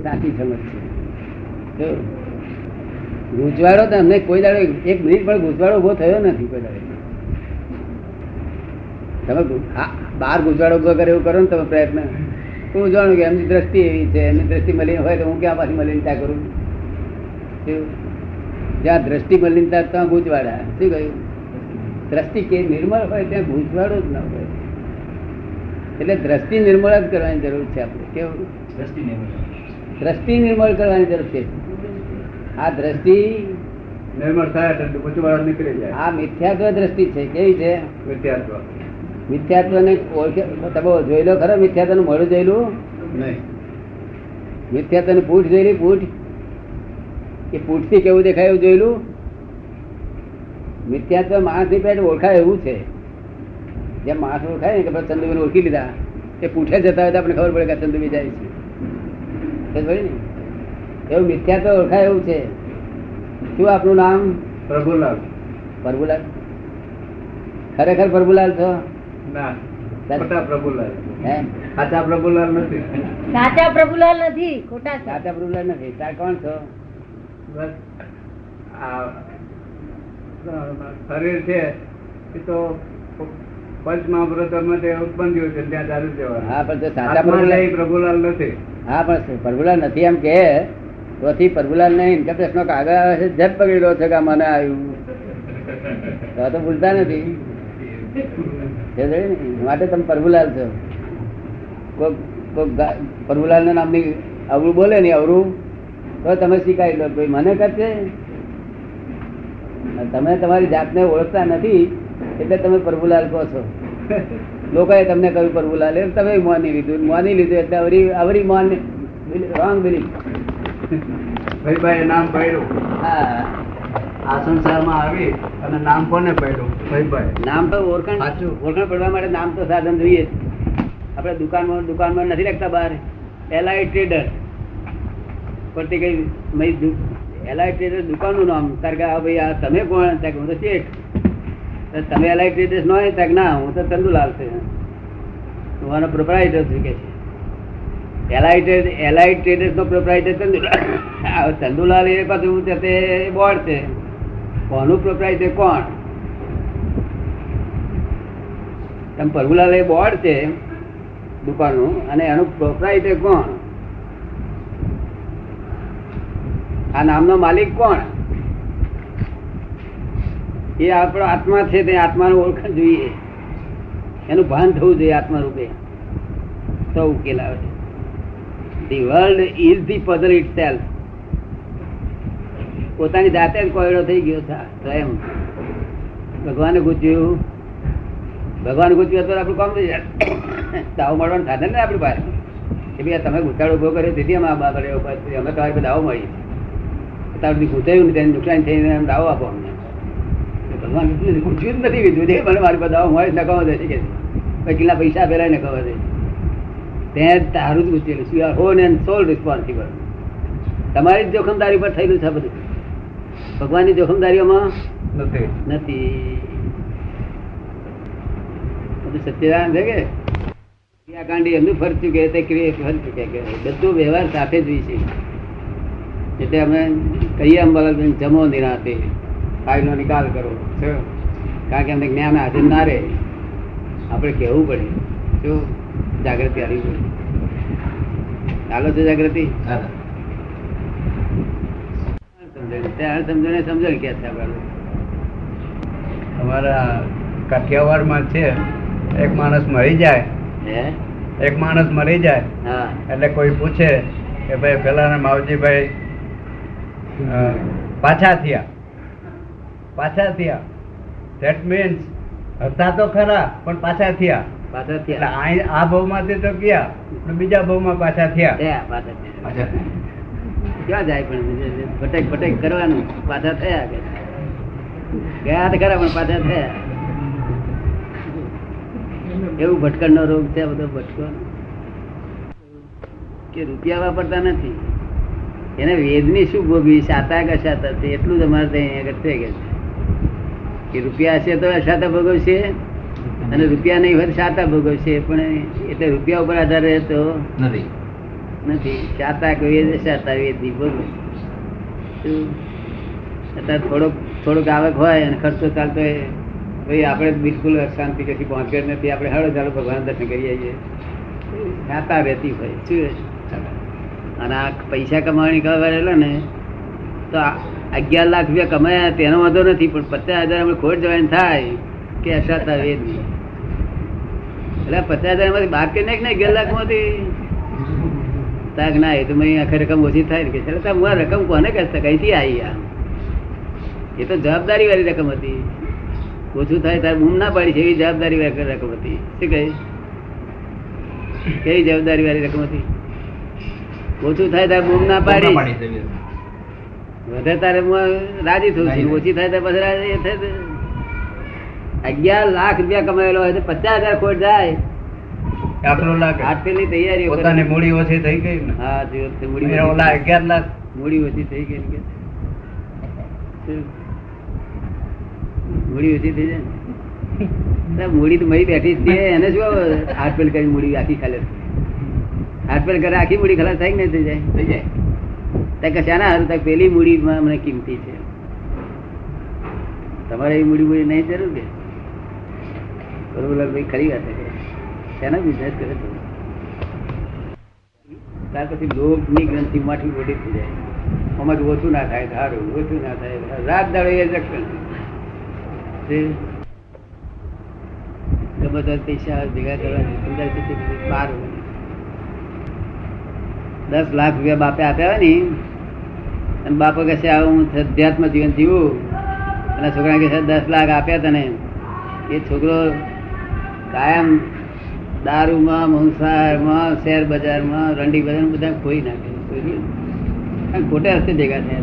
સાચી સમજ છે. ગુજવાડો તો અમને કોઈ દાડો એક મિનિટ પણ ગુજવાડો ઊભો થયો નથી કોઈ દાડો. તમે બાર ગુજવાડો ઊભો કરે એવું કરો ને તમે પ્રયત્ન. હું જાણું કે એમની દ્રષ્ટિ એવી છે. એમની દ્રષ્ટિ મલિન હોય તો હું ક્યાં પાછી મલિનતા કરું? જ્યાં દ્રષ્ટિ મલિનતા ત્યાં ગુજવાડા. શું કહ્યું? દ્રષ્ટિ કે નિર્મળ હોય ત્યાં ગુજવાડો જ ન હોય. એટલે દ્રષ્ટિ નિર્મળ જ કરવાની જરૂર છે આપણે. કેવું? દ્રષ્ટિ નિર્મળ. કરવાની જરૂર છે. આ દ્રષ્ટિ નિર્મળ થાય એટલે ગૂંચવાડો નીકળી જાય. આ મિથ્યાત્વ દ્રષ્ટિ છે કેવી છે? મિથ્યાત્વ. મિથ્યાત્વ ને ઓળખે તમે જોઈ લો ખરો મિથ્યાત્વનું મળું જોયેલું નહીં. મિથ્યાત્વની પૂઠ જોયેલી પૂઠ. એ પૂઠથી કેવું દેખાય એવું જોયેલું મિથ્યાત્વ માણસની પેટ ઓળખાય એવું છે. જેમ માણસ ઓળખાય ને કે ચંદુભાઈ ઓળખી લીધા એ પૂઠે જતા હોય તો આપણે ખબર પડે કે ચંદુભાઈ જાય છે. સમજ મિથ્યા તો ઓળખાય એવું છે. શું આપનું નામ? પ્રભુલાલ. પ્રભુલાલ? ખરેખર પ્રભુલાલ છો? ના પ્રભુલાલ. સાચા પ્રભુલાલ નથી. સાચા પ્રભુલાલ નથી ખોટા સાચા પ્રભુલાલ નથી. તાર કોણ છો? બસ આ શરીર છે એ તો પંચ મહાપ્રતમાં તે ઉત્પન્ન થયું છે ત્યાં ચાલુ જવાનું હા પણ સાચા પ્રભુલાલ પ્રભુલાલ નથી. હા પણ પ્રભુલાલ નથી એમ કે તોથી પ્રભુલાલ ને ઇન્કમ નો કાગળ આવે છે જટ પકડેલો છે કે મને આવ્યું? તો તો ભૂલતા નથી. એ જોયું ને? માટે તમે પ્રભુલાલ છો. કોઈક કોઈક પ્રભુલાલ ના નામની અવરું બોલે ને અવરું તો તમે સ્વીકારી લો ભાઈ મને કરશે તમે તમારી જાતને ઓળખતા નથી. એટલે તમે પ્રભુલાલ કહો છો. લોકોએ તમને કહ્યું પ્રભુલાલ એમ તમે માની લીધું માની લીધું એટલે અવરી અવરી માન. રોંગ બિલીફ નામ પાડ્યું. હા. આ સંસારમાં આવી અને નામ કોને પાડ્યું? ભાઈ ભાઈ નામ તો ઓળખાણ. ઓળખાણ પડવા માટે નામ તો સાધન જોઈએ. આપણે દુકાનમાં દુકાનમાં નથી રાખતા બહાર. એલઆઈ ટ્રેડર પરથી કઈ એલઆઈ ટ્રેડર દુકાનનું નામ. કારણ કે આ ભાઈ આ તમે કોણ? ત્યાં હું તો શેઠ. તમે એલઆઈ નો હોય ના, હું તો ચંદુલાલ છે હું આનો પ્રોપરાઇટર છું કે છે? એલાઇટેડ ટ્રેડ ટ્રેડર્સ નો પ્રોપરાઇટર ચંદુલાલ ચંદુલાલ એ પાછું છે તે બોર્ડ છે. કોનું પ્રોપરાઇટર કોણ? તમે પ્રભુલાલ એ બોર્ડ છે દુકાનનું, અને એનું પ્રોપરાઇટર કોણ? આ નામનો માલિક કોણ? એ આપણો આત્મા છે તે આત્માનું ઓળખણ જોઈએ. એનું ભાન થવું જોઈએ આત્મા રૂપે તો ઉકેલ આવે the world is the puzzle itself પોતાની જાતે જ કોયડો થઈ ગયો છે. સ્વયં ભગવાને ગુજ્યું ભગવાન ગુજ્યું તો આપણું કામ થઈ જાય. દાવો મળવાનું સાધન ને આપણી પાસે. કે ભાઈ તમે ગુચાડો ઊભો કર્યો, તેથી અમે આ કર્યો અમે તમારી દાવો મળી સુધી ગુચાયું ને તેને નુકસાન થઈને દાવો આપો અમને. ભગવાન જ નથી કીધું જે મને મારી બધા હું નકામો દે કે કેટલા પૈસા પહેલા નકામો દે તે તારું જ પૂછેલું you are whole and sole responsible તમારી જ જોખમદારી પર થયેલું છે બધું. ભગવાનની જોખમદારીઓમાં નથી. નથી. સત્યનારાયણ છે કે? ક્રિયાકાંડી એમનું ફરતું ચૂકે તે ક્રિયા ફરતું કે કે બધું વ્યવહાર સાથે જ હોય છે. એટલે અમે કહીએ અંબાલાલ જમો નિરાતે. ફાઇલનો નિકાલ કરો કારણ કે અમને જ્ઞાન હાજર ના રહે આપણે કહેવું પડે. શું જાગૃતિ આવી પડે ચાલો છે જાગૃતિ. ત્યાં સમજણ સમજણ કે છે અમારા કાઠિયાવાડમાં છે એક માણસ મરી જાય. હે? એક માણસ મરી જાય. હા. એટલે કોઈ પૂછે કે ભાઈ પેલા માવજીભાઈ પાછા થયા. પાછા થયા. ધેટ મીન્સ હતા તો ખરા પણ પાછા થયા. પાછા થયા. આ આ ભાવમાંથી તો ગયા પણ બીજા ભાવમાં પાછા થયા. પાછા થયા. ક્યાં જાય પણ ભટક ભટક કરવાનું પાછા થયા ગયા તો ખરા પણ પાછા થયા. એવું ભટકણનો રોગ છે બધો ભટકો? કે રૂપિયા વાપરતા નથી? એને વેદની શું ભોગવી? સાતા કે અશાતા એટલું જ અમારે ત્યાં આગળ છે કે કે રૂપિયા હશે તો અશાતા ભોગવશે અને રૂપિયા નહીં હોય તો સાતા ભોગવશે પણ એટલે રૂપિયા ઉપર આધાર રહેતો નથી. નથી. શાતા કહીએ શાતા વેદી ભોગવે. અત્યારે થોડોક થોડોક આવક હોય અને ખર્ચો ચાલતો હોય ભાઈ આપણે બિલકુલ શાંતિ કશી પહોંચ્યો નથી. આપણે હળો ચાલો ભગવાન દર્શન કરી આવીએ શાતા રહેતી હોય. શું? અને આ પૈસા કમાવાની કહેવાય ને તો અગિયાર લાખ રૂપિયા કમાયા તેનો વાંધો નથી પણ પચાસ હજાર અમે ખોટ જવાની થાય કે અશાતા નહીં. એટલે પચાસ હજારમાંથી બાર કે નહીં અગિયાર લાખમાંથી તાક ના એ તો મેં આખી રકમ ઓછી થાય ને કે ચાલો તાર હું આ રકમ કોને કહેતા કઈથી આવી આ. એ તો જવાબદારી વાળી રકમ હતી. ઓછું થાય તાર બૂમ ના પાડી છે એવી જવાબદારી વાળી રકમ હતી. શું કહે? કેવી જવાબદારી વાળી રકમ હતી? ઓછું થાય તાર બૂમ ના પાડી. વધે તારે હું રાજી થયું છું. ઓછી થાય ત્યારે પછી રાજી અગિયાર લાખ રૂપિયા કમાયેલો હોય તો પચાસ હજાર ખોટ જાય. આટલું લાગે આટલી તૈયારી પોતાની મૂડી ઓછી થઈ ગઈ ને. હા મૂડી ઓલા અગિયાર લાખ. મૂડી ઓછી થઈ ગઈ કે. મૂડી ઓછી થઈ જાય મૂડી તો મરી બેઠી છે. એને શું હાથ પેલ કરી મૂડી આખી ખાલે હાથ પેલ કરે આખી મૂડી ખલાસ થાય ને થઈ જાય? થઈ જાય. શાના હારું તક પેલી મૂડી મને કિંમતી છે. તમારે એ મૂડી મૂડી નહીં જરૂર કે? બરોબર ભાઈ, ખરી વાત છે. બિઝનેસ કરે છે. ત્યાર પછી લોભની ગ્રંથિ માઠી મોટી થઈ જાય. આમાં ઓછું ના થાય સારું ઓછું ના થાય રાત દાડો એ રક્ષણ તે પૈસા ભેગા કરવા બધી હોય. દસ લાખ રૂપિયા બાપે આપ્યા હોય ને અને બાપો કહે છે, આવું હું અધ્યાત્મ જીવન જીવું. અને છોકરા કહે છે, દસ લાખ આપ્યા તને. એ છોકરો કાયમ દારૂમાં મંસારમાં શેર બજારમાં રંડી બજાર બધા ખોઈ નાખે. ખોટે હસ્તે ભેગા થયા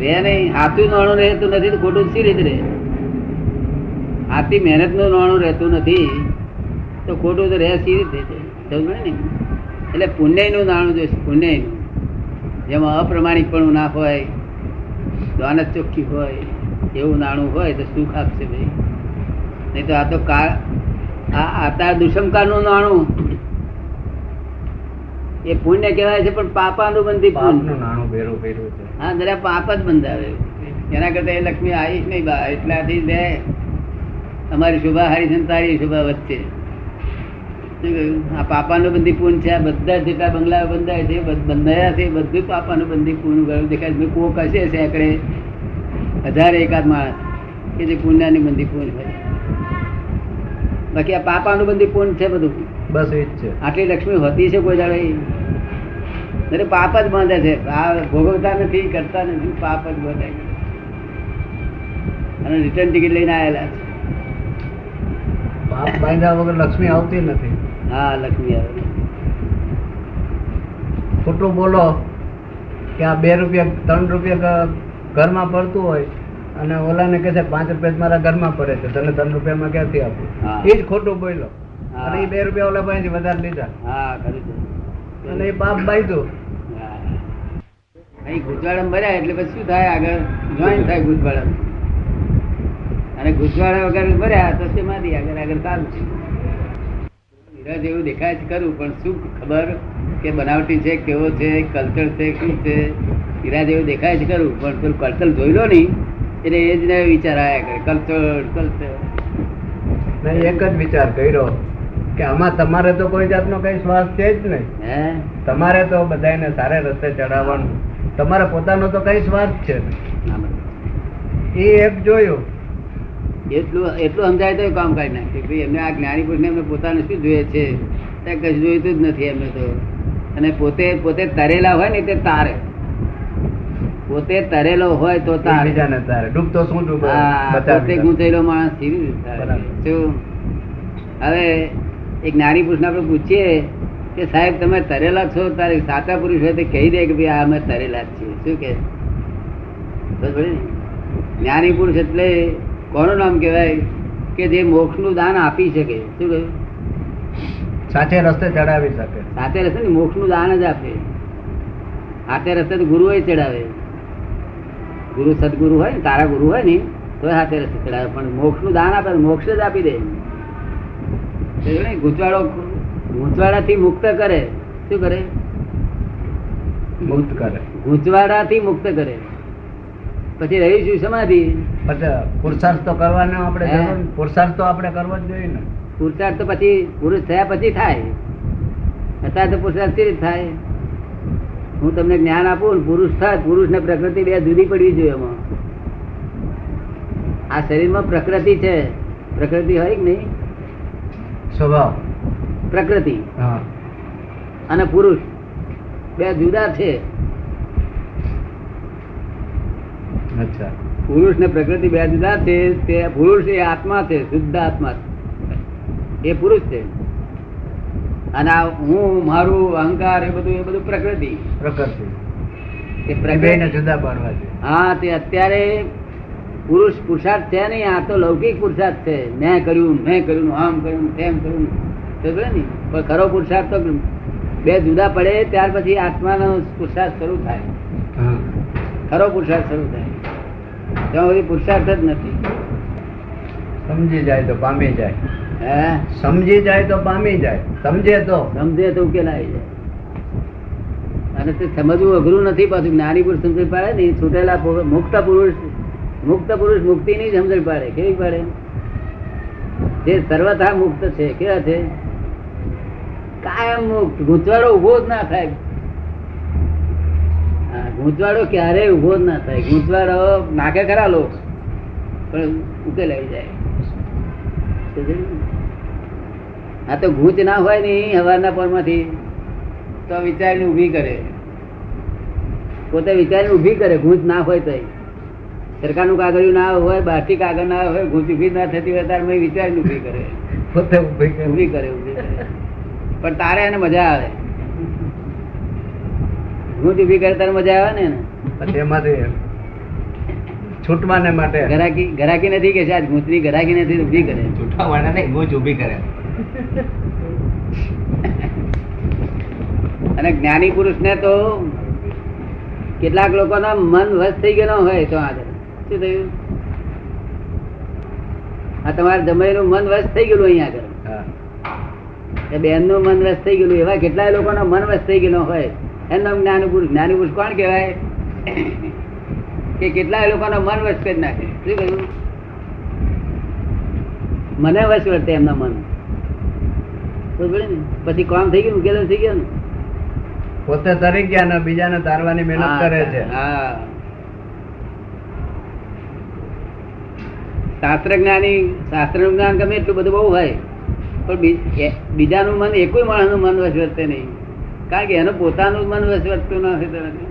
રે નહીં. હાથું નાણું રહેતું નથી તો ખોટું સી રીતે રહે? આતી મહેનતનું નાણું રહેતું નથી તો ખોટું તો રહે સી રીતે? સમજ એટલે પુણ્યનું નાણું જોઈશે પુણ્યનું જેમાં અપ્રમાણિકપણું ના હોય દ્વાનત ચોખ્ખી હોય એવું નાણું હોય તો સુખ આપશે ભાઈ. નહીં તો આ તો કા આ આતા દુષ્મકારનું નાણું. એ પુણ્ય કહેવાય છે પણ પાપાનું બંધી પાપનું નાણું ભેરું ભેરું છે. હા જરા પાપ જ બંધાવે. એના કરતા એ લક્ષ્મી આવીશ નહીં બા એટલાથી દે અમારી શુભા હારી છે તારી શોભા વચ્ચે. શું કહ્યું? આ પાપાનું બંધી પૂર્ણ છે આ બધા જેટલા બંગલા બંધાય છે બધ- બંધાયા છે બધું પાપાનું બંધી પૂર્ણ ગયું. દેખાય છે. કોક હશે સેંકડે હજાર એકાદ માણસ. કે જે પુણ્યાની બંધી પૂર્ણ હોય બાકી આ પાપાનું બંધી પૂર્ણ છે બધું? બસ એ જ છે. આટલી લક્ષ્મી હોતી છે કોઈ દાડે? એટલે પાપ જ બાંધે છે. આ ભોગવતા નથી કરતા નથી પાપ જ બાંધાય અને રિટર્ન ટિકિટ લઈને આવેલા છે. બાપ બાંધ્યા વગર લક્ષ્મી આવતી નથી. હા લક્ષ્મી આવે. ખોટું બોલો કે આ બે રૂપિયા ત્રણ રૂપિયા ઘરમાં પડતું હોય અને ઓલાને કહે છે પાંચ રૂપિયા મારા ઘરમાં પડે છે તને ત્રણ રૂપિયામાં ક્યાંથી આપું? એ જ ખોટું બોલો અને એ બે રૂપિયા ઓલા પાસે વધારે લીધા. હા અને એ બાપ બાંધ્યું. અહીં ગુજવાડા મર્યા એટલે પછી શું થાય આગળ? જોઈન થાય ગુજવાડા અને ગુજવાડા વગર મર્યા તો શેમાંથી આગળ? આગળ ચાલુ છે. હીરા જેવું દેખાય છે ખરું પણ શું ખબર કે બનાવટી છે કેવો છે કલ્ચર છે શું છે? હીરા જેવું દેખાય છે ખરું પણ પેલું કલ્ચર જોઈ લો નહીં. એટલે એ જ વિચાર આવ્યા કરે કલ્ચર કલ્ચર. એક જ વિચાર કર્યો કે આમાં તમારે તો કોઈ જાતનો કઈ શ્વાસ છે જ નહીં. હે? તમારે તો બધાને સારે રસ્તે ચડાવવાનું તમારે પોતાનો તો કઈ સ્વાર્થ છે એ એક જોયું એટલું એટલું સમજાય તો કામ કાઢી નાખે. ભાઈ એમને આ જ્ઞાની પુરુષને એમને પોતાને શું જોઈએ છે? ત્યાં કશું જોઈતું જ નથી એમને તો. અને પોતે પોતે તરેલા હોય ને તે તારે. પોતે તરેલો હોય તો તારે. ડૂબતો શું ડૂબે? હા, પોતે બચાવી માણસ કેવી રીતે શું? હવે એક નાની પુરુષને આપણે પૂછીએ કે સાહેબ તમે તરેલા છો? તારે સાચા પુરુષ હોય તો કહી દે કે ભાઈ આ અમે તરેલા જ છીએ. શું કે? જ્ઞાની પુરુષ એટલે કોનું નામ કહેવાય? કે જે મોક્ષનું દાન આપી શકે. શું કહ્યું? સાચે રસ્તે ચડાવી શકે. સાચે રસ્તે ને મોક્ષનું દાન જ આપે. સાચે રસ્તે તો ગુરુ ચડાવે. ગુરુ સદગુરુ હોય ને તારા ગુરુ હોય ને તો સાથે રસ્તે ચડાવે. પણ મોક્ષનું દાન આપે મોક્ષ જ આપી દે? ગૂંચવાડો ગૂંચવાડાથી મુક્ત કરે. શું કરે? મુક્ત કરે. ગૂંચવાડાથી મુક્ત કરે. પછી રહી શું સમાધિ પુરુષાર્થ તો કરવાનો આપણે. પુરુષાર્થ તો આપણે કરવો જ જોઈએ ને. પુરુષાર્થ તો પછી પુરુષ થયા પછી થાય. અત્યારે તો પુરુષાર્થ કેવી થાય? હું તમને જ્ઞાન આપું ને પુરુષ થાય પુરુષ ને પ્રકૃતિ બે જુદી પડવી જોઈએ એમાં. આ શરીરમાં પ્રકૃતિ છે. પ્રકૃતિ હોય કે નહીં? સ્વભાવ. પ્રકૃતિ. હા. અને પુરુષ. બે જુદા છે. અચ્છા. પુરુષ ને પ્રકૃતિ બે જુદા છે તે પુરુષ એ આત્મા છે શુદ્ધ આત્મા એ પુરુષ છે. અને આ હું મારું અહંકાર એ બધું એ બધું પ્રકૃતિ. પ્રકૃતિ. એ એ જુદા પાડવા છે. હા તે અત્યારે પુરુષ પુરુષાર્થ છે નહીં આ તો લૌકિક પુરુષાર્થ છે. મેં કર્યું મેં કર્યું આમ કર્યું તેમ કર્યું. તો ને પણ ખરો પુરુષાર્થ તો બે જુદા પડે ત્યાર પછી આત્માનો પુરુષાર્થ શરૂ થાય. ખરો પુરુષાર્થ શરૂ થાય. ત્યાં સુધી પુરુષાર્થ જ નથી. સમજી જાય તો પામી જાય. હે? સમજી જાય તો પામી જાય. સમજે તો. સમજે તો ઉકેલ આવી જાય. અને તે સમજવું અઘરું નથી પાછું. જ્ઞાની પુરુષ સમજણ પાડે ને છૂટેલા મુક્ત પુરુષ મુક્ત પુરુષ મુક્તિ ની સમજણ પાડે. કેવી પાડે? જે સર્વથા મુક્ત છે કેવા છે? કાયમ મુક્ત. ગૂંચવાડો ઊભો જ ના થાય. ગૂંચવાડો ક્યારેય ઊભો જ ના થાય. ગૂંચવાડો નાખે ખરા લોક પણ ઉકેલ આવી જાય. આ તો ગૂંચ ના હોય ને હવારના પરમાંથી. તો વિચારીને ઊભી કરે. પોતે વિચારીને ઊભી કરે ગૂંચ ના હોય તો સરકારનું કાગળિયું ના હોય બહારથી કાગળ ના હોય ગૂંચ ઊભી ના થતી હોય તારે વિચારીને ઊભી કરે. પોતે ઊભી કરી. ઊભી કરે ઊભી કરે. પણ તારે એને મજા આવે. ગૂંચ ઊભી કરે તારે મજા આવે ને એમાંથી છૂટવાને માટે. ઘરાકી ઘરાકી નથી કે આજ ગૂંચની ઘરાકી નથી ઊભી કરે. છૂટા વાળા નહીં ગોચ ઊભી કરે. અને જ્ઞાની પુરુષ ને તો કેટલાક લોકોના મન વશ થઈ ગયેલો હોય તો આગળ શું થયું? આ તમારા જમાઈનું મન વશ થઈ ગયેલું અહીંયા આગળ. હા. બેનનું મન વશ થઈ ગયેલું એવા કેટલાય લોકોના મન વશ થઈ ગયેલો હોય. એનું નામ જ્ઞાની પુરુષ જ્ઞાની પુરુષ કોણ કહેવાય? કે કેટલાય લોકોનો મન વશ કરી નાખે શું કહ્યું? મને વશ વર્તે એમના મન. પછી કામ થઈ ગયું ઉકેલો થઈ ગયો ને. પોતે તરી ગયા ને બીજાને તારવાની મહેનત કરે છે હા. શાસ્ત્ર જ્ઞાની શાસ્ત્રનું જ્ઞાન ગમે એટલું બધું બહુ હોય પણ બીજાનું મન એકોય માણસનું મન વશ વર્તે નહીં. કારણ કે એનું પોતાનું મન વસવતું નથી.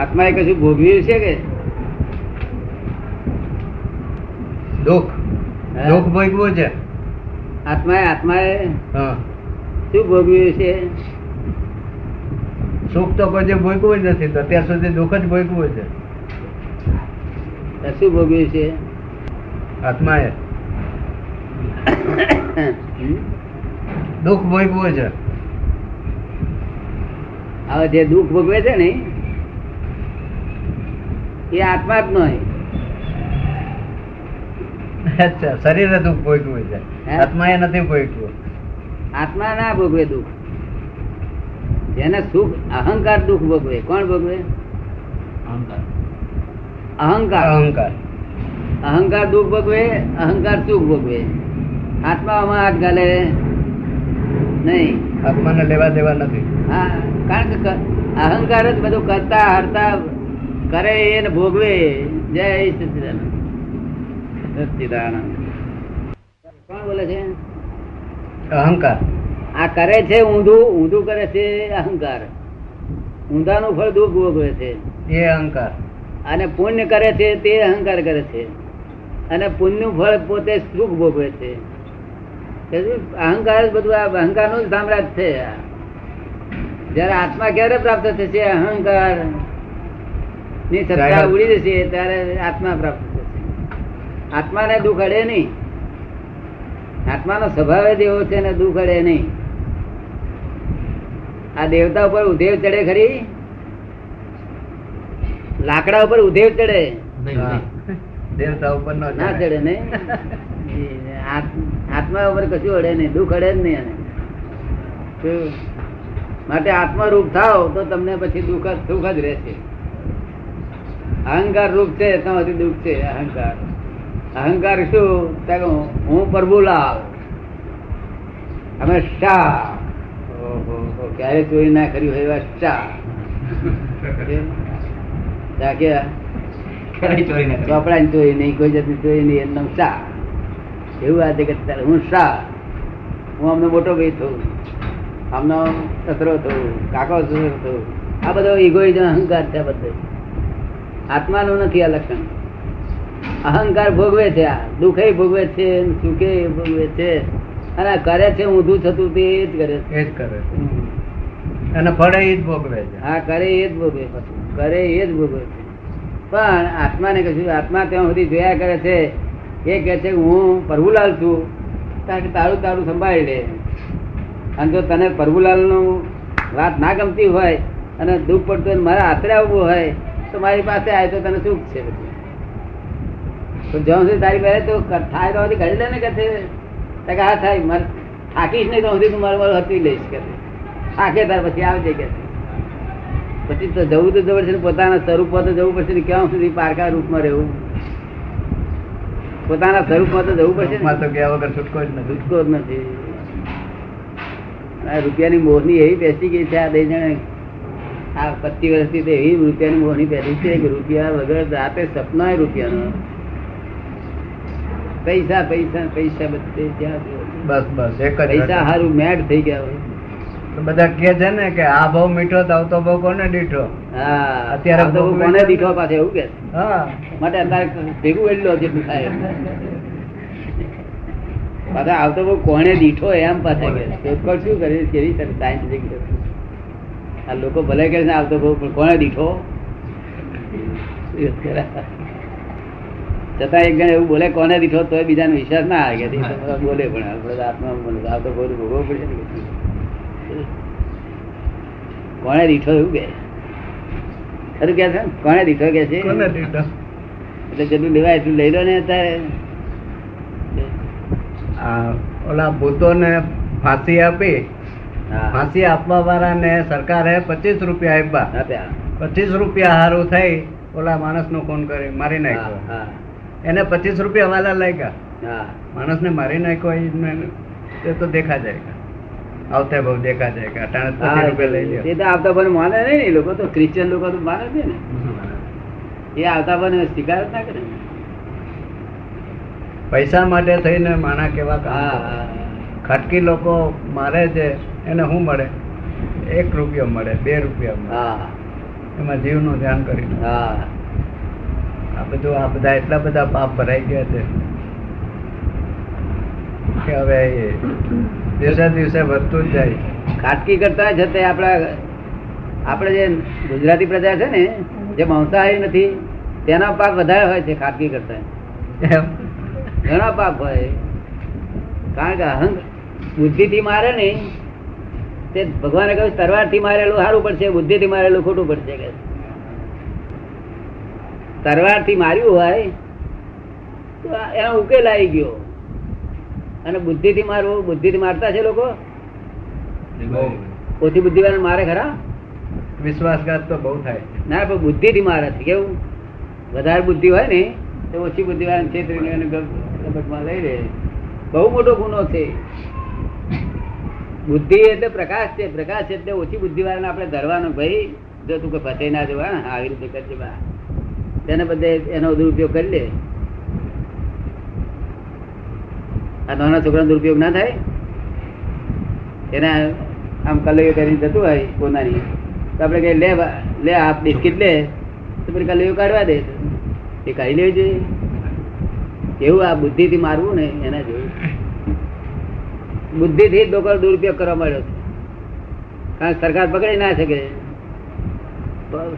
આત્માએ કશું ભોગવ્યું છે કે? દુઃખ દુઃખ ભોગવું છે. આત્માએ આત્માએ હા. શું ભોગવ્યું છે? સુખ તો કોઈ જે ભોગવું જ નથી તો અત્યાર સુધી દુઃખ જ ભોગવું છે. શું ભોગવ્યું છે? આત્માએ? દુઃખ ભોગવું છે. હવે જે દુઃખ ભોગવે છે ને એ આત્મા જ નહીં અચ્છા શરીરે દુઃખ ભોગવે છે. આત્મા એ નથી ભોગવું આત્મા ના ભોગવે દુઃખ. જેને સુખ અહંકાર દુઃખ ભોગવે. કોણ ભોગવે? અહંકાર. અહંકાર. અહંકાર. અહંકાર દુઃખ ભોગવે અહંકાર સુખ ભોગવે. આત્મામાં હાથ ગાલે. નહીં. આત્માને લેવા દેવા નથી. હા કારણ કે અહંકાર જ બધું કરતા હરતા કરે એને ભોગવે. જય સચિદાનંદ. સચિદાનંદ. કોણ બોલે છે? અહંકાર. આ કરે છે ઊંધું ઊંધું કરે છે અહંકાર. ઊંધાનું ફળ દુઃખ ભોગવે છે. એ અહંકાર. અને પુણ્ય કરે છે તે અહંકાર કરે છે. અને પુણ્યનું ફળ પોતે સુખ ભોગવે છે? અહંકાર જ બધું આ અહંકારનું જ સામ્રાજ્ય છે. જયારે આત્મા ક્યારે પ્રાપ્ત થશે? અહંકારની સત્તા ઉડી જશે ત્યારે આત્મા પ્રાપ્ત થશે. આત્માને દુઃખ અડે નહીં. આત્માનો સ્વભાવ જ એવો છે ને દુઃખ અડે નહીં. આ દેવતા ઉપર ઉધેવ ચડે ખરી? લાકડા ઉપર ઉધેવ ચડે. દેવતા ઉપર ના ચડે. નહીં. આત્મા ઉપર કશું અડે નહીં દુઃખ અડે જ નહીં એને. માટે આત્મરૂપ થાવ તો તમને પછી દુઃખ સુખ જ રહેશે. અહંકાર રૂપ છે તમારી દુઃખ છે અહંકાર. અહંકાર શું? હું પ્રભુલાલ અમે શાહ. ક્યારે ચોરી ના કર્યું હોય એવા શાહ. ચોપડા ચોરી નહીં કોઈ જતી ચોરી નહીં એમનું શાહ. એવું આ જગત હું શાહ. હું અમને મોટો ભાઈ થયું આમનો સસરો થયું કાકો સસરો થયું આ બધો ઇગોઇઝમ અહંકાર છે બધો. આત્માનું નથી આ લક્ષણ. અહંકાર ભોગવે છે આ. દુઃખે ભોગવે છે સુખે ભોગવે છે. અને કરે છે ઊંધું થતું તે જ કરે છે. એ જ કરે છે. અને ફળે એ જ ભોગવે છે. હા કરે એ જ ભોગવે પછી કરે એ જ ભોગવે છે. પણ આત્માને કશું આત્મા ત્યાં સુધી જોયા કરે છે એ કહે છે, હું પ્રભુલાલ છું. કારણ કે તારું તારું સંભાળી લે. અને જો તને પ્રભુલાલનું વાત ના ગમતી હોય અને દુઃખ પડતું મારા આશરે આવવું હોય, તો મારી પાસે આવે તો તને સુખ છે તો જ્યાં સુધી તારી પાસે તો ક- થાય તો ઘડી લે ને કે છે? કે, હા, થાય, મારે થાકીશ નહીં તો સુધી તું મારું મારું હતી લઈશ કે થાકે તાર પછી આવજે કે પછી તો જવું તો જવું છે પોતાના સ્વરૂપમાં તો જવું પડશે ને, ક્યાં સુધી પારકા રૂપમાં રહેવું? પોતાના સ્વરૂપમાં તો જવું પડશે માં તો ગયા વગર છૂટકો જ નથી. છૂટકો જ નથી. રૂપિયાની મોહની એવી બેસી ગઈ છે આ બે જણે. આ પચીસ વર્ષથી તો એવી રૂપિયાની મોહની બેસી છે કે રૂપિયા વગર રાતે સપના રૂપિયાનો. પૈસા પૈસા પૈસા બધે ત્યાં બસ બસ એક પૈસા સારું હારું મેડ થઈ ગયા હોય. બધા કે છે ને કે આ ભાવ મીઠો તો આવતો ભાવ કોને દીઠો? હા અત્યારે તો કોને દીઠો પાસે એવું કે? હા. માટે અત્યારે ભેગું એટલો જેટલું થાય. પાછા આવતો બહુ કોને દીઠો એમ પાછા કે શોધખોળ શું કરી કેવી સર સાયન્ટિફિક આ લોકો ભલે કહે છે આવતો બહુ પણ કોને દીઠો? છતાં એક જણ એવું બોલે કોને દીઠો? તો બીજાને વિશ્વાસ ના આવે કે બોલે પણ આપણે આત્મા આવતો બહુ ભોગવો પડે ને. કે. કોણે દીઠો એવું કે ખરું કે છે? કોણે દીઠો કે છે? એટલે જેટલું લેવાય એટલું લઈ લો ને અત્યારે. ઓલા ભૂતોને ફાંસી આપી ફાંસી આપવા વાળાને સરકારે પચીસ રૂપિયા આપ્યા. પચીસ રૂપિયા હારું થઈ ઓલા માણસ નો ફોન કરી મારી નાખ્યો. એને પચીસ રૂપિયા વાલા લાગ્યા. હા. માણસ ને મારી નાખ્યો એ તો દેખા જાય. આવતે ભાવ દેખા જાય કે અટાણે પચીસ હા, રૂપિયા લઈ તે તો આવતા ભાવ માને નહીં ને લોકો તો ક્રિશ્ચિયન લોકો તો માને છે ને. એ આવતા ભાવ સ્વીકાર ના કરે. પૈસા માટે થઈને માણા કેવા. ખાટકી લોકો મારે છે એને શું મળે? એક રૂપિયો મળે બે રૂપિયા મળે. હા, એમાં જીવનું ધ્યાન કરીને હા. આ બધું આ બધા એટલા બધા પાપ ભરાઈ ગયા છે કે હવે દિવસે દિવસે વધતું જ જાય. ખાટકી કરતા જતે આપણા આપણે જે ગુજરાતી પ્રજા છે ને જે માંસાહારી નથી તેના પાપ વધારે હોય છે ખાટકી કરતા. ઘણા પાપ હોય. કારણ કે અહંગ બુદ્ધિ થી મારે ને તે ભગવાને કહ્યું તરવારથી મારેલું સારું પડશે બુદ્ધિ થી મારેલું ખોટું પડશે. કે તરવારથી માર્યું હોય તો એનો ઉકેલ આવી ગયો. અને બુદ્ધિ થી મારવું બુદ્ધિ થી મારતા છે લોકો? ઓછી બુદ્ધિ વાળા મારે ખરા? વિશ્વાસઘાત તો બહુ થાય. ના પણ બુદ્ધિ થી મારે છે. કેવું? વધારે બુદ્ધિ હોય ને તો ઓછી બુદ્ધિ વાળા છેતરીને લઈ લે. બહુ મોટો ગુનો છે. બુદ્ધિ એટલે પ્રકાશ છે. પ્રકાશ એટલે ઓછી બુદ્ધિ વાળાને આપણે ધરવાનું. ભાઈ જો તું કોઈ ફસાઈ ના જવા આવી રીતે કરજે બા. તેને બધે એનો દુરુપયોગ કરી લે. આ નાના છોકરાનો દુરુપયોગ ના થાય? એને આમ કલૈયો કરીને જતું હોય પોતાની તો આપણે કઈ લે લે આ બિસ્કિટ લે. તો પછી કલૈયો કાઢવા દે. એ કાઢી લેવી જોઈએ. એવું આ બુદ્ધિ થી મારવું ને એના જોયું. બુદ્ધિ થી જ લોકો દુરુપયોગ કરવા માંડ્યો છે. કારણ સરકાર પકડી ના શકે.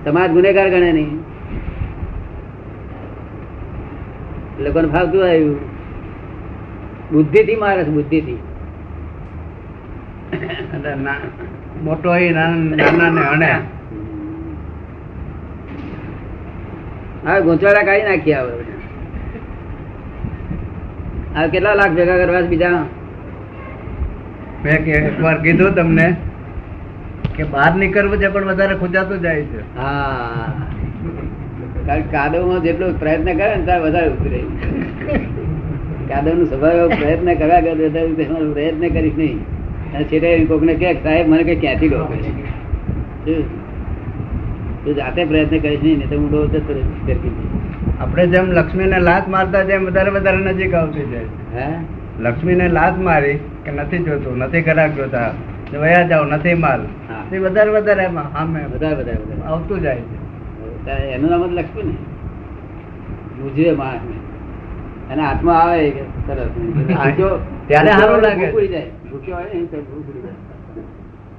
સમાજ ગુનેગાર ગણે નહીં. લોકોને ફાવતું આવ્યું બુદ્ધિ થી મારે છે બુદ્ધિ થી મોટો એ નાના ને હણે. હા ગોંચવાડા કાઢી નાખી આવે આ કેટલા લાખ ભેગા કરવા બીજા? મેં એક એકવાર કીધું તમને કે બહાર નીકળવું છે પણ વધારે ખૂંચાતું જાય છે. હા. કારણ કાદવમાં જેટલો પ્રયત્ન કરે ને ત્યારે વધારે ઉતરે. કાદવનો સ્વભાવ પ્રયત્ન કર્યા કરે વધારે ઉતરે. એમાં પ્રયત્ન કરીશ નહીં. અને છેલ્લે કોકને કે સાહેબ મને કઈ ક્યાંથી ડો તું જાતે પ્રયત્ન કરીશ નહીં તો હું ડો જતો આપણે જેમ લક્ષ્મીને લાત મારતા જેમ વધારે વધારે નજીક આવતી જાય હે? લક્ષ્મીને લાત મારી કે નથી જોતું નથી ગ્રાહક જોતા વયા જાઓ નથી માલ. તે વધારે વધારે એમાં સામે વધારે વધારે આવતું જાય છે. એનું નામ જ લક્ષ્મી ને? બુજવે માણસને એના હાથમાં આવે સરસ. ત્યારે સારું લાગે.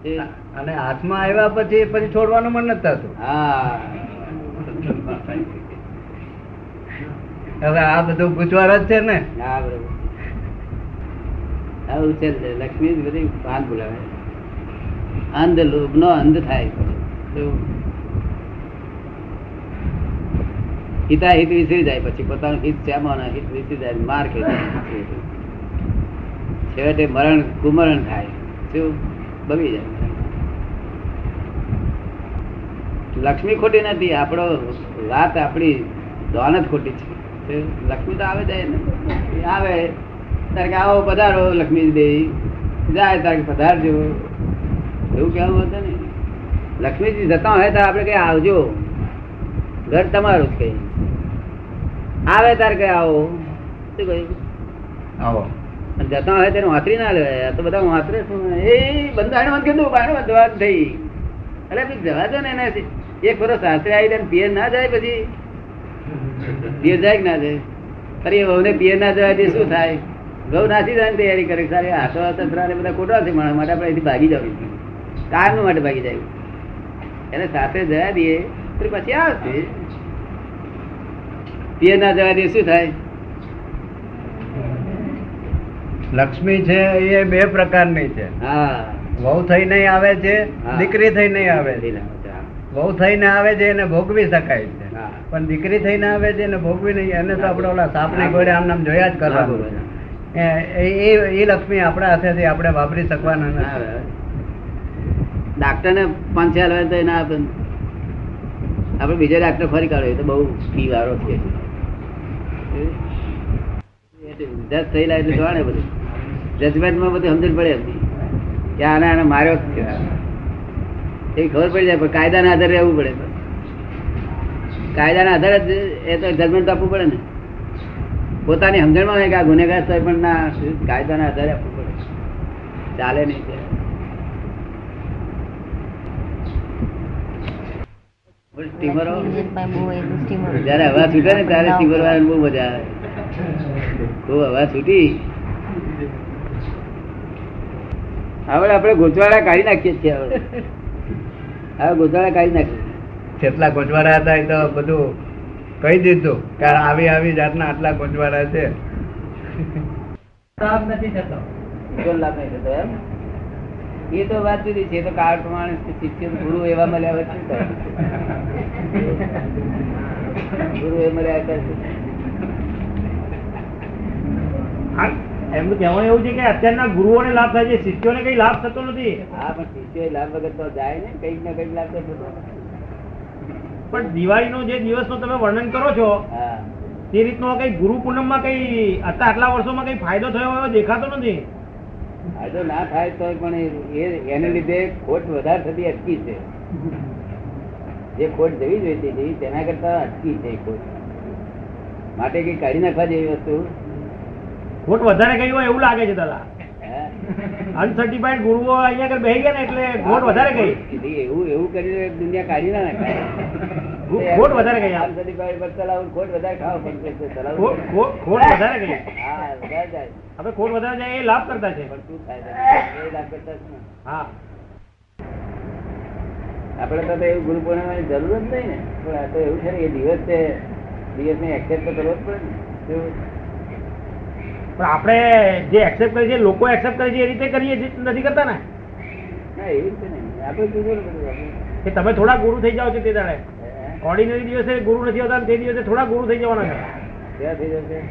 જાય. અને હાથમાં આવ્યા પછી પછી છોડવાનું મન નથી થતું. હા. હવે આ બધું ગુજવાર જ છે ને. હા બરોબર. આવું છે લક્ષ્મી બધી ભાન બોલાવે. અંધ લોભ નો અંધ થાય શું? હિતા હિત વિસરી જાય પછી પોતાનું હિત શ્યામાના હિત વિસરી જાય માર ખાઈ છેવટે મરણ, કુમરણ થાય. શું? બગી જાય લક્ષ્મી ખોટી નથી, આપણો વાત આપણી દોનત ખોટી છે. લક્ષ્મી તો આવે જાય ને. આવે. તારે કે આવો પધારો લક્ષ્મી દેવી જાય તારે કે પધારજો. એવું કહેવું હતું ને લક્ષ્મીજી જતા હોય તો આપણે કઈ આવજો. ઘર તમારું જ કઈ. આવે ત્યારે કે આવો? શું કહ્યું? આવો. જતા હોય તેને વાંતરી ના લેવાય. તો બધા વાંતરે શું? એ બંધારણ વાત કીધું બાણ બંધવા થઈ? એટલે પછી જવા દો ને એને એક વર્ષ સાસરે આવી જાય પિયર ના જાય પછી? પિયર જાય કે ના જાય? ફરી વહુને પિયર ના જવા દે શું થાય? ઘઉં નાસી જવાની તૈયારી કરે. સારી આશો તંત્રા ને બધા ખોટા છે માણસ માટે આપણે અહીંથી ભાગી જવું કારનું માટે ભાગી જાય? એને સાથે જવા દઈએ. પછી આવશે. પિયર ના જવા દે શું થાય? લક્ષ્મી છે એ બે પ્રકારની છે. હા. વહુ નહીં આવે છે દીકરી થઈ નહીં આવે છે. વહુ થઈને આવે છે એને ભોગવી શકાય છે. પણ દીકરી થઈને આવે છે એને ભોગવી નહીં એને તો આપણે ઓલા સાપને ગોળે આમ નામ જોયા જ કરવાનું એ- એ લક્ષ્મી આપણા હાથેથી આપણે વાપરી શકવાના નથી. ડાક્ટર ને પાંચ હજાર તો એના આપણે આપડે બીજા ડાક્ટર ફરી કાઢો તો બહુ ફી વાળો છે. જજ સમજણ પડે એ ખબર પડી જાય, પણ કાયદાના આધારે રહેવું પડે. કાયદાના આધારે જ એ તો જજમેન્ટ આપવું પડે ને. પોતાની સમજણમાં હોય કે આ ગુનેગાર થાય પણ ના કાયદાના આધારે આપવું પડે. ચાલે નહીં તે. બોલ, સ્ટીમરો જયારે હવા છૂટે ને ત્યારે સ્ટીમર વાળાને બહુ મજા આવે. ખૂબ હવા છૂટી. હવે આપણે ગોચવાડા કાઢી નાખીએ છીએ હવે. હવે ગોચવાડા કાઢી નાખીએ જેટલા ગોચવાડા હતા એ તો બધું કહી દીધું કે આવી આવી જાતના આટલા ગોચવાડા છે. કોઈ લાભ નહીં થતો એમ? એ તો વાત જુદી છે તો કાળ પ્રમાણે શિષ્ય ગુરુ એવા મળ્યા હોય શું? ગુરુ એ મળ્યા કરે એમનું કહેવાનું એવું છે કે અત્યારના ગુરુઓને લાભ થાય છે શિષ્યોને કઈ લાભ થતો નથી. હા પણ શિષ્ય લાભ વગર તો જાય ને કંઈક ને કંઈક લાભ તો થતો પણ દિવાળીનો જે દિવસનો તમે વર્ણન કરો છો તે રીતનો કઈ ગુરુ પૂનમમાં કઈ અત્યાર આટલા વર્ષોમાં કઈ ફાયદો થયો એવો દેખાતો નથી? ફાયદો ના થાય તો પણ એ એને લીધે ખોટ વધારે થતી અટકી છે. જે ખોટ જવી જોઈતી હતી તેના કરતા અટકી છે ખોટ. માટે કઈ કાઢી નાખવા જેવી વસ્તુ? ખોટ વધારે ગઈ હોય એવું લાગે છે દાદા? અનસર્ટિફાઈડ ગુરુઓ અહીંયા આગળ બેસી ગયા ને એટલે ખોટ વધારે ગઈ એવું એવું કરીને દુનિયા કાઢી ના નાખાય. ખોટ વધારે ગઈ ખોટ વધારે ખાવા પડશે ખોટ વધારે ગઈ હા વધારે જાય. હવે ખોટ વધારે જાય એ લાભ કરતા છે. પણ શું થાય એ લાભ કરતા છે હા. આપણે તો એવું ગુરુ પૂર્ણિમાની જરૂર જ નહીં ને. પણ આ તો એવું છે ને એ દિવસ છે દિવસને એક્સેપ્ટ તો કરવો જ પડે ને. પણ આપણે જે એક્સેપ્ટ કરીએ છીએ લોકો એક્સેપ્ટ કરે છે એ રીતે કરીએ નથી કરતા ને. ના એવી રીતે નહીં. આપણે ને બધું? કે તમે થોડા ગુરુ થઈ જાઓ છો તે દાડે? ઓર્ડિનરી દિવસે ગુરુ નથી હોતા તે દિવસે થોડા ગુરુ થઈ જવાના છે. ક્યાં થઈ જશે.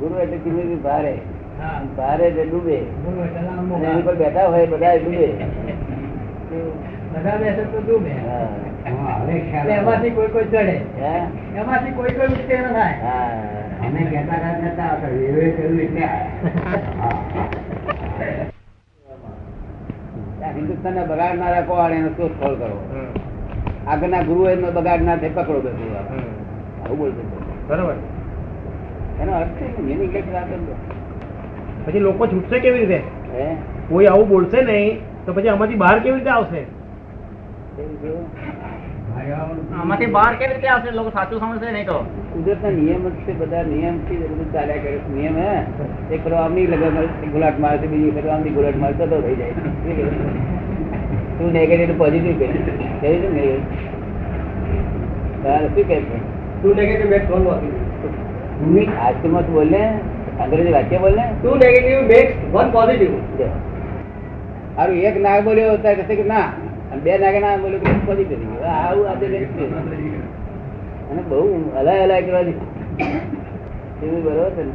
ગુરુ એટલે કિલોમીટર ભારે. ભારે એટલે ડૂબે. એની પર બેઠા હોય બધા ડૂબે. એમાંથી કોઈ કોઈ ચડે. હે? એમાંથી કોઈ કોઈ ઉત્તીર્ણ થાય. હા. અમે કહેતા કહેતા હતા, વિવેક એવું એટલે આ. હિન્દુસ્તાનને બગાડનારા કોણ? એનો શોધખોળ કરો. આગળના ગુરુ એનો બગાડનાર થાય પકડો બધું આવું બોલતો બરોબર. એનો અર્થ એની કંઈક વાત પછી લોકો છૂટશે કેવી રીતે? કોઈ આવું બોલશે નહીં તો પછી આમાંથી બહાર કેવી રીતે આવશે? આમાંથી બહાર કેવી રીતે આવશે? લોકો સાચું સમજશે નહીં તો. કુદરતના નિયમ જ છે બધા નિયમથી જ બધું ચાલ્યા કરે નિયમ હે? એક ફેરો આમની લગન ગુલાટ મારે છે બીજી ફેરો આમની ગુલાટ મારે તો થઈ જાય. તું નેગેટિવ પોઝિટિવ કહે કહ્યું છે ને તારે શું કહે છે? તું નેગેટિવ મેક્સ વન આજકાલમાં તું બોલ ને અંગ્રેજી વાક્ય બોલ ને તું નેગેટિવ મેક્સ વન પોઝિટિવ જો. એક નાગ બોલ્યો ત્યારે કહેશે કે ના. અને બે નાગે ના બોલ્યો કે પોઝિટિવ આવું આજે અને બહુ અલાય અલાય કરવાની. એવું બરોબર છે ને.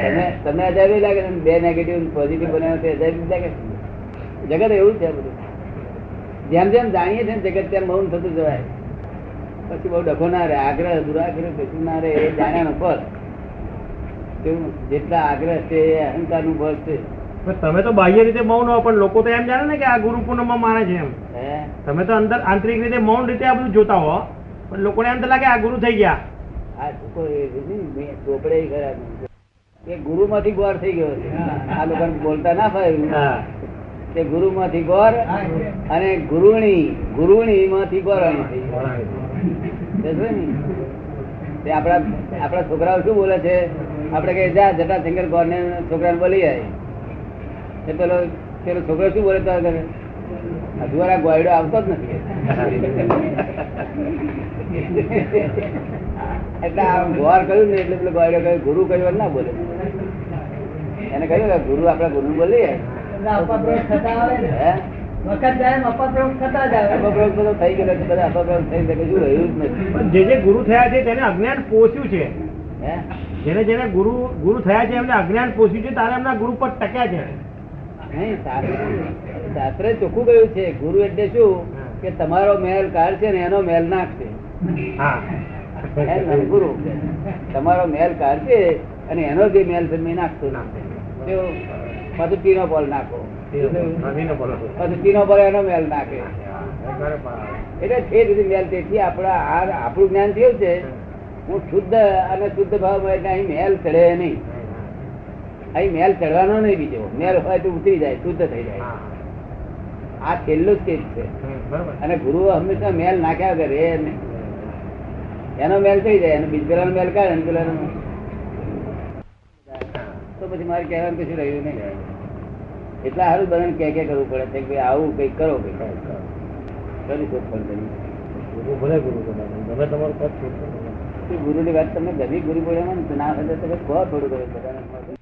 તમે તમને અજાબી લાગે ને બે નેગેટિવ પોઝિટિવ બનાવે તો અજાબી લાગે? જગત એવું છે બધું. જેમ જેમ જાણીએ છીએ જગત તેમ મૌન થતું જવાય. પછી બહુ ડખો ના રહે આગ્રહ દુરાગ્રહ કશું ના રહે એ જાણ્યાનો ફળ કેવું? જેટલા આગ્રહ છે એ અહંકારનું ફળ છે. તમે તો બાહ્ય રીતે મૌન હો પણ લોકો તો એમ જાણે ને કે આ ગુરુ પૂનમમાં માને છે એમ. તમે તો અંદર આંતરિક રીતે મૌન રીતે આ બધું જોતા હો પણ લોકોને એમ તો લાગે આ ગુરુ થઈ ગયા. આ લોકો ચોપડે ખરા એ ગુરુ માંથી ગોર થઈ ગયો છે. આ લોકો બોલતા ના ભાઈ તે ગુરુ માંથી ગોર અને ગુરુણી ગુરુણી. માંથી ગોરાણી. થઈ ને? તે આપણા આપણા છોકરાઓ શું બોલે છે? આપણે કે જા જટા શંકર ગોર ને છોકરાને બોલી એ પેલો પેલો છોકરો શું બોલે તો કરે અધવારા ગોયડો આવતો જ નથી. એટલે આ ગોર કહ્યું ને એટલે પેલો ગોયડો કહ્યું ગુરુ કહ્યું ના બોલે. એને કહ્યું ગુરુ આપણા ગુરુ બોલીએ અપપ્રયોગ થતા આવે ને હે વખત જાય ને અપપ્રયોગ થતા જ આવે. અપપ્રયોગ બધો થઈ ગયેલો છે બધા અપપ્રયોગ થઈ ગયેલો શું રહ્યું જ નથી. પણ જે જે ગુરુ થયા છે તેને અજ્ઞાન પોષ્યું છે. જેને જેને ગુરુ ગુરુ થયા છે એમને અજ્ઞાન પોષ્યું છે તારે એમના ગુરુ પર ટક્યા છે. શાસ્ત્રે ચોખ્ખું કહ્યું છે ગુરુ એટલે શું? કે તમારો મેલ છે ને એનો મેલ નાખશે હા. ગુરુ તમારો મેલ છે અને એનો જે મેલ છે એ નાખશે કેવો? પાછું ટીનો બોલ નાખો. ટીનો બોલ એનો મેલ નાખે. એટલે છે રીતે મેલ તેથી આપણા આ આપણું જ્ઞાન થયું છે. હું શુદ્ધ અને શુદ્ધ ભાવ એટલે અહીં મેલ ચડે નહીં. અહીં મેલ ચડવાનો નહીં બીજો. મેલ હોય તો ઉતરી જાય શુદ્ધ થઈ જાય. આ છેલ્લું સ્ટેજ છે. અને ગુરુ હંમેશા મેલ નાખ્યા નહીં. એનો મેલ થઈ જાય અને બીજ મેલ કાઢે પેલાનો. તો પછી મારે કહેવાનું કશું રહ્યું નહીં. એટલા સારું બધાને કે કે કરવું પડે. છે કે આવું કઈ કરો કંઈક કરી. શોધખોળ કરી. ગુરુ ભલે ગુરુ તમે તમારું પદ નહીં. ગુરુની વાત તમને ગમી ગુરુ બોલે ના હોય તો તમે કહો થોડું કરે